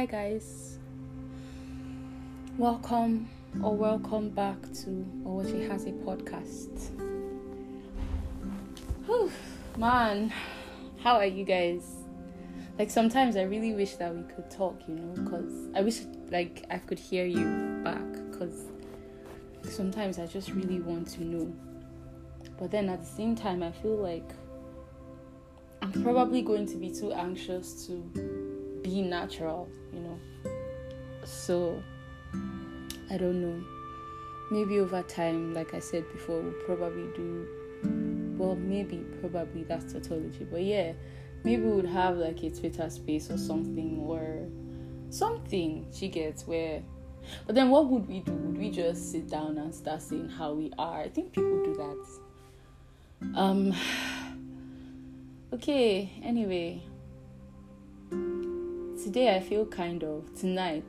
Hi, guys. Welcome or welcome back to Owochi Has a Podcast. Whew, man, how are you guys? Like, sometimes I really wish that we could talk, you know, because I wish, like, I could hear you back, because sometimes I just really want to know. But then at the same time, I feel like I'm probably going to be too anxious to be natural, you know. So I don't know. Maybe over time, like I said before, we'll probably do well, maybe, probably that's tautology. But yeah, maybe we would have like a Twitter space or something or something she gets where but then what would we do? Would we just sit down and start saying how we are? I think people do that. Um okay, anyway. Today I feel kind of tonight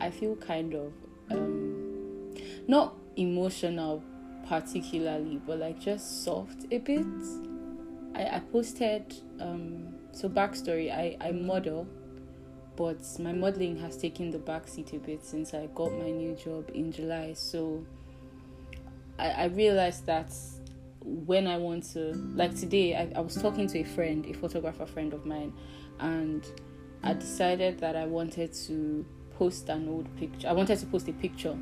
I feel kind of um not emotional particularly, but like just soft a bit. I, I posted um so backstory I, I model but my modeling has taken the backseat a bit since I got my new job in July. So I, I realized that when I want to, like today, I, I was talking to a friend, a photographer friend of mine, and I decided that I wanted to post an old picture. I wanted to post a picture,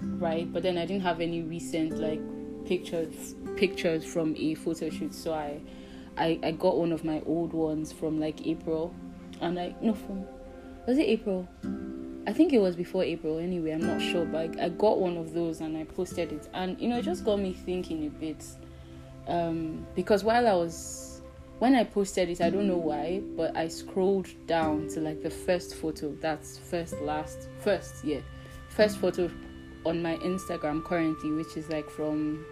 right? But then I didn't have any recent like pictures pictures from a photo shoot, so I I, I got one of my old ones from like April and like no from was it April? I think it was before April anyway, I'm not sure, but I, I got one of those and I posted it and you know it just got me thinking a bit. Um, because while I was when I posted it, I don't know why, but I scrolled down to like the first photo. That's first, last, first, yeah, first photo on my Instagram currently, which is like from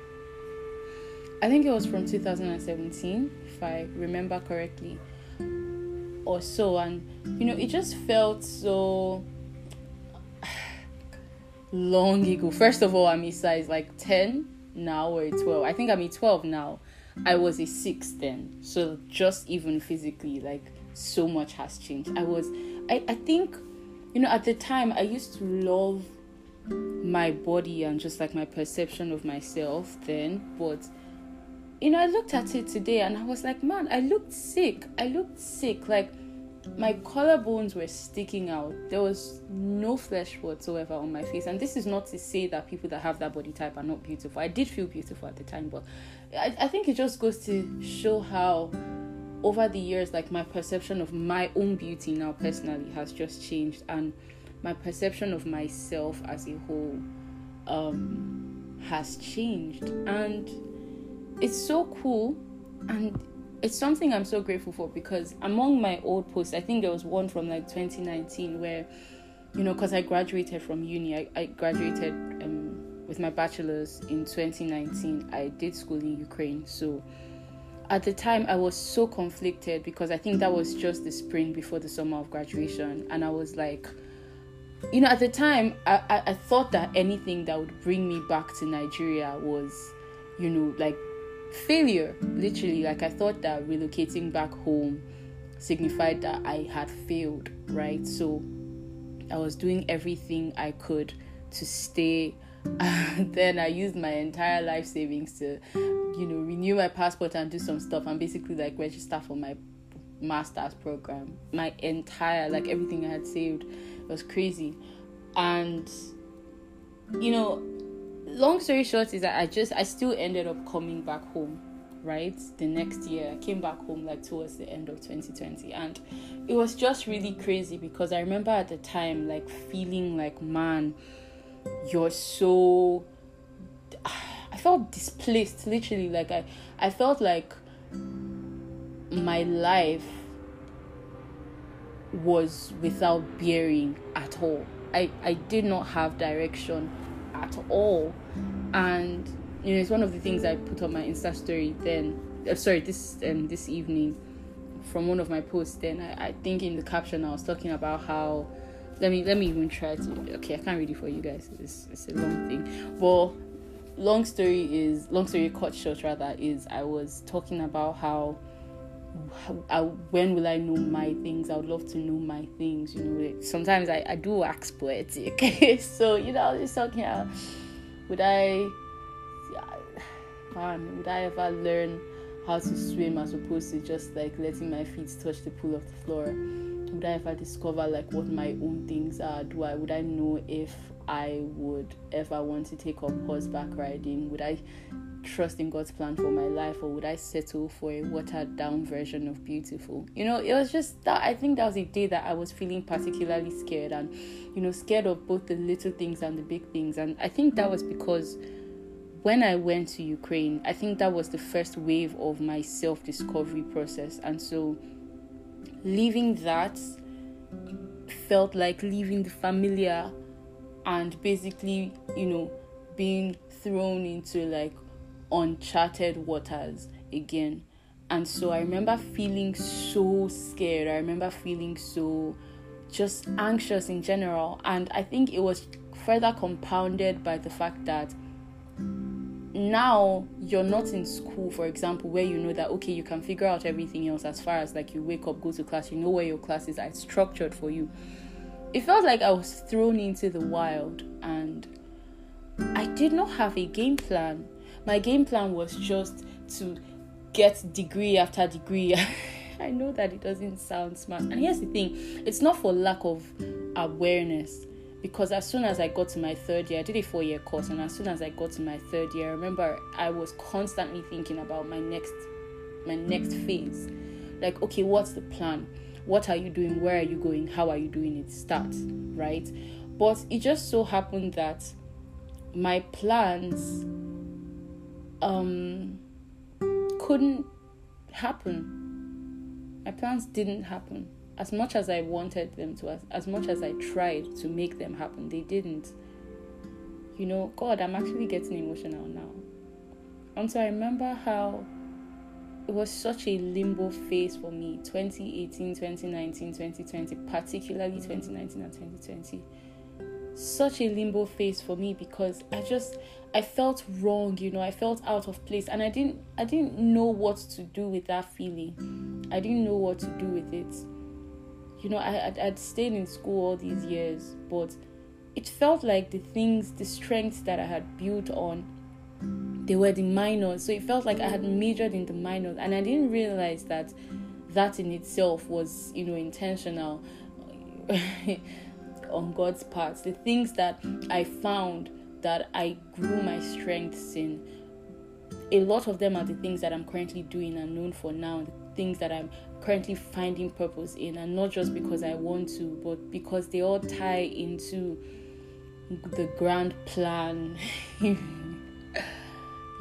I think it was from 2017, if I remember correctly or so. And you know it just felt so long ago. First of all i'm a size like 10 now or 12 i think i'm a 12 now i was a 6 then so just even physically like so much has changed i was i, I think you know at the time i used to love my body and just like my perception of myself then but you know, I looked at it today and I was like, man, I looked sick. I looked sick. Like my collarbones were sticking out. There was no flesh whatsoever on my face. And this is not to say that people that have that body type are not beautiful. I did feel beautiful at the time, but I, I think it just goes to show how over the years, like my perception of my own beauty now personally has just changed and my perception of myself as a whole um has changed and it's so cool and it's something I'm so grateful for because among my old posts, I think there was one from like 2019 where, you know, because I graduated from uni, I, I graduated um, with my bachelor's in 2019. I did school in Ukraine. So at the time, I was so conflicted because I think that was just the spring before the summer of graduation. And I was like, you know, at the time, I, I, I thought that anything that would bring me back to Nigeria was, you know, like failure literally like i thought that relocating back home signified that i had failed right? So i was doing everything i could to stay. Then i used my entire life savings to you know renew my passport and do some stuff and basically like register for my master's program. My entire like everything i had saved was crazy. And you know long story short is that I just I still ended up coming back home right the next year. I came back home like towards the end of 2020 and it was just really crazy because i remember at the time like feeling like man you're so i felt displaced literally. Like i i felt like my life was without bearing at all. I i did not have direction at all. And you know, it's one of the things I put on my Insta story. Then, uh, sorry, this um, this evening, from one of my posts. Then I, I think in the caption I was talking about how. Let me let me even try to. Okay, I can't read it for you guys. It's it's a long thing, but long story is long story cut short rather is I was talking about how I, uh, when will I know my things? I would love to know my things. You know, sometimes I, I do wax poetic. so, you know, I was just talking about would I, man, would I ever learn how to swim as opposed to just like letting my feet touch the pool of the floor? Would I ever discover like what my own things are? Do I would I know if I would ever want to take up horseback riding? Would I trust in God's plan for my life or would I settle for a watered down version of beautiful? You know, it was just that I think that was a day that I was feeling particularly scared and, you know, scared of both the little things and the big things. And I think that was because when I went to Ukraine, I think that was the first wave of my self discovery process. And so leaving that felt like leaving the familiar and basically, you know, being thrown into like uncharted waters again. And so I remember feeling so scared. I remember feeling so just anxious in general. And I think it was further compounded by the fact that now you're not in school, for example, where you know that okay, you can figure out everything else as far as like you wake up, go to class, you know where your classes are structured for you. It felt like I was thrown into the wild and I did not have a game plan my game plan was just to get degree after degree. I know that it doesn't sound smart. And here's the thing it's not for lack of awareness. Because as soon as I got to my third year, I did a four year course, and as soon as I got to my third year, I remember I was constantly thinking about my next my next phase. Like, okay, what's the plan? What are you doing? Where are you going? How are you doing it? Start, right? But it just so happened that my plans um, couldn't happen. My plans didn't happen. As much as I wanted them to, as, as much as I tried to make them happen, they didn't. You know, God, I'm actually getting emotional now. And so I remember how it was such a limbo phase for me 2018, 2019, 2020, particularly 2019 and 2020 such a limbo phase for me because I just I felt wrong, you know, I felt out of place and I didn't I didn't know what to do with that feeling. I didn't know what to do with it. You know, I I'd, I'd stayed in school all these years, but it felt like the things, the strengths that I had built on, they were the minors. So it felt like I had majored in the minors and I didn't realize that that in itself was, you know, intentional. on God's part, the things that I found that I grew my strengths in. A lot of them are the things that I'm currently doing and known for now, the things that I'm currently finding purpose in, and not just because I want to, but because they all tie into the grand plan.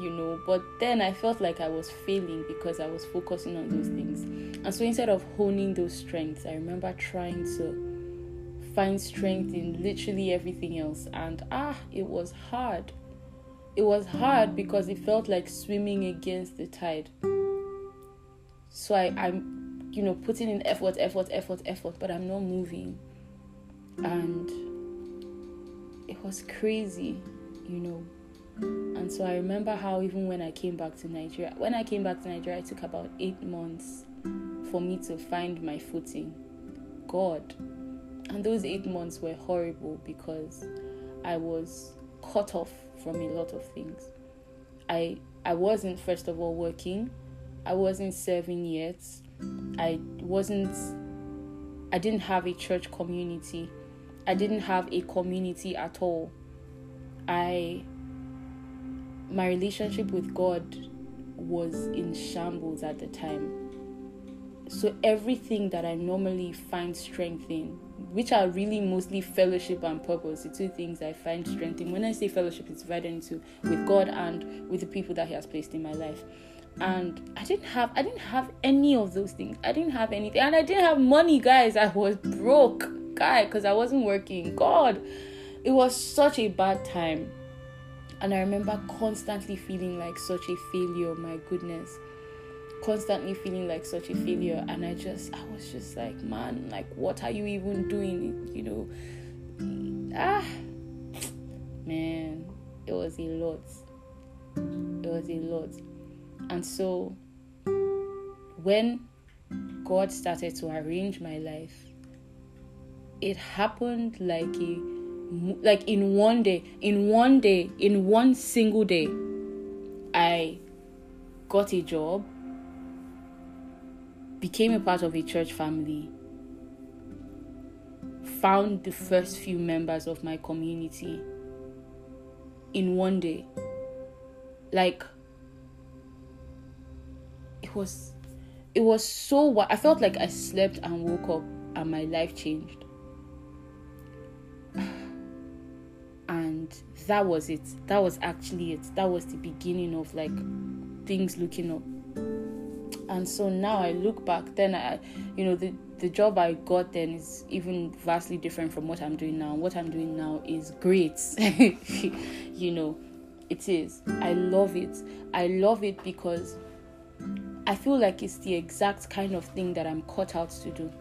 you know, but then I felt like I was failing because I was focusing on those things. And so instead of honing those strengths, I remember trying to find strength in literally everything else. And ah, it was hard. It was hard because it felt like swimming against the tide. So I, I'm, you know, putting in effort, effort, effort, effort, but I'm not moving. And it was crazy, you know. And so I remember how even when I came back to Nigeria, when I came back to Nigeria, it took about eight months for me to find my footing. God, and those eight months were horrible because I was cut off from a lot of things. I I wasn't first of all working. I wasn't serving yet. I wasn't I didn't have a church community. I didn't have a community at all. I my relationship with God was in shambles at the time. So everything that I normally find strength in which are really mostly fellowship and purpose, the two things I find strength in. When I say fellowship, it's divided into with God and with the people that He has placed in my life. And I didn't have I didn't have any of those things. I didn't have anything, and I didn't have money, guys. I was broke, guy, because I wasn't working. God, it was such a bad time, and I remember constantly feeling like such a failure. My goodness constantly feeling like such a failure and i just i was just like man like what are you even doing? You know? Ah man it was a lot. It was a lot. And so when God started to arrange my life, it happened like a like in one day, in one day, in one single day, I got a job, became a part of a church family, found the first few members of my community in one day. Like it was it was so I felt like I slept and woke up and my life changed. And that was it. That was actually it. That was the beginning of like things looking up. And so now I look back, then I, you know, the the job I got then is even vastly different from what I'm doing now. What I'm doing now is great. you know, it is. I love it. I love it because I feel like it's the exact kind of thing that I'm cut out to do.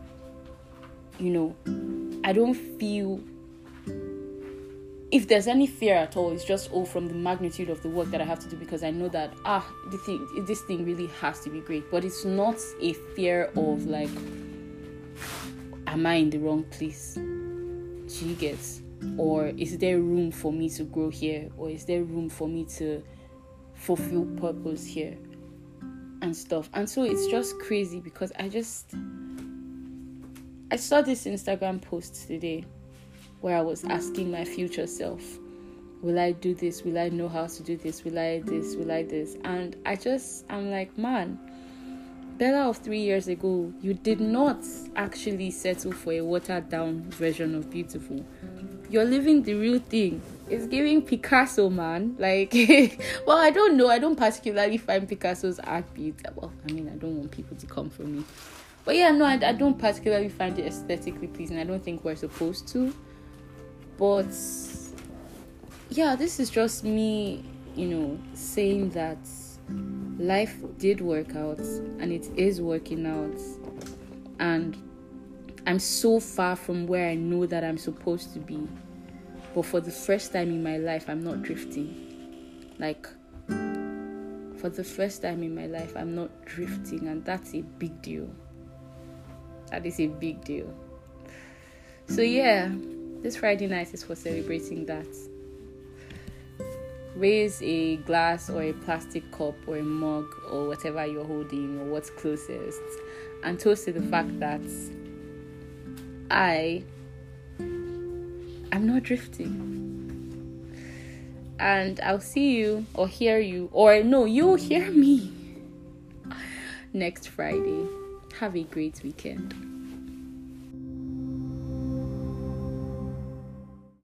You know, I don't feel if there's any fear at all, it's just all from the magnitude of the work that I have to do because I know that ah, the thing, this thing really has to be great. But it's not a fear of like, am I in the wrong place? Gets, or is there room for me to grow here, or is there room for me to fulfill purpose here, and stuff. And so it's just crazy because I just I saw this Instagram post today where I was asking my future self, Will I do this? Will I know how to do this? Will I this? Will I this? And I just, I'm like, man, Bella of three years ago, you did not actually settle for a watered down version of beautiful. You're living the real thing. It's giving Picasso, man. Like, well, I don't know. I don't particularly find Picasso's art beautiful. I mean, I don't want people to come for me. But yeah, no, I, I don't particularly find it aesthetically pleasing. I don't think we're supposed to. But yeah, this is just me, you know, saying that life did work out and it is working out. And I'm so far from where I know that I'm supposed to be. But for the first time in my life, I'm not drifting. Like, for the first time in my life, I'm not drifting, and that's a big deal. That is a big deal. So, yeah. This Friday night is for celebrating that. Raise a glass or a plastic cup or a mug or whatever you're holding or what's closest and toast to the fact that I am not drifting. And I'll see you or hear you, or no, you'll hear me next Friday. Have a great weekend.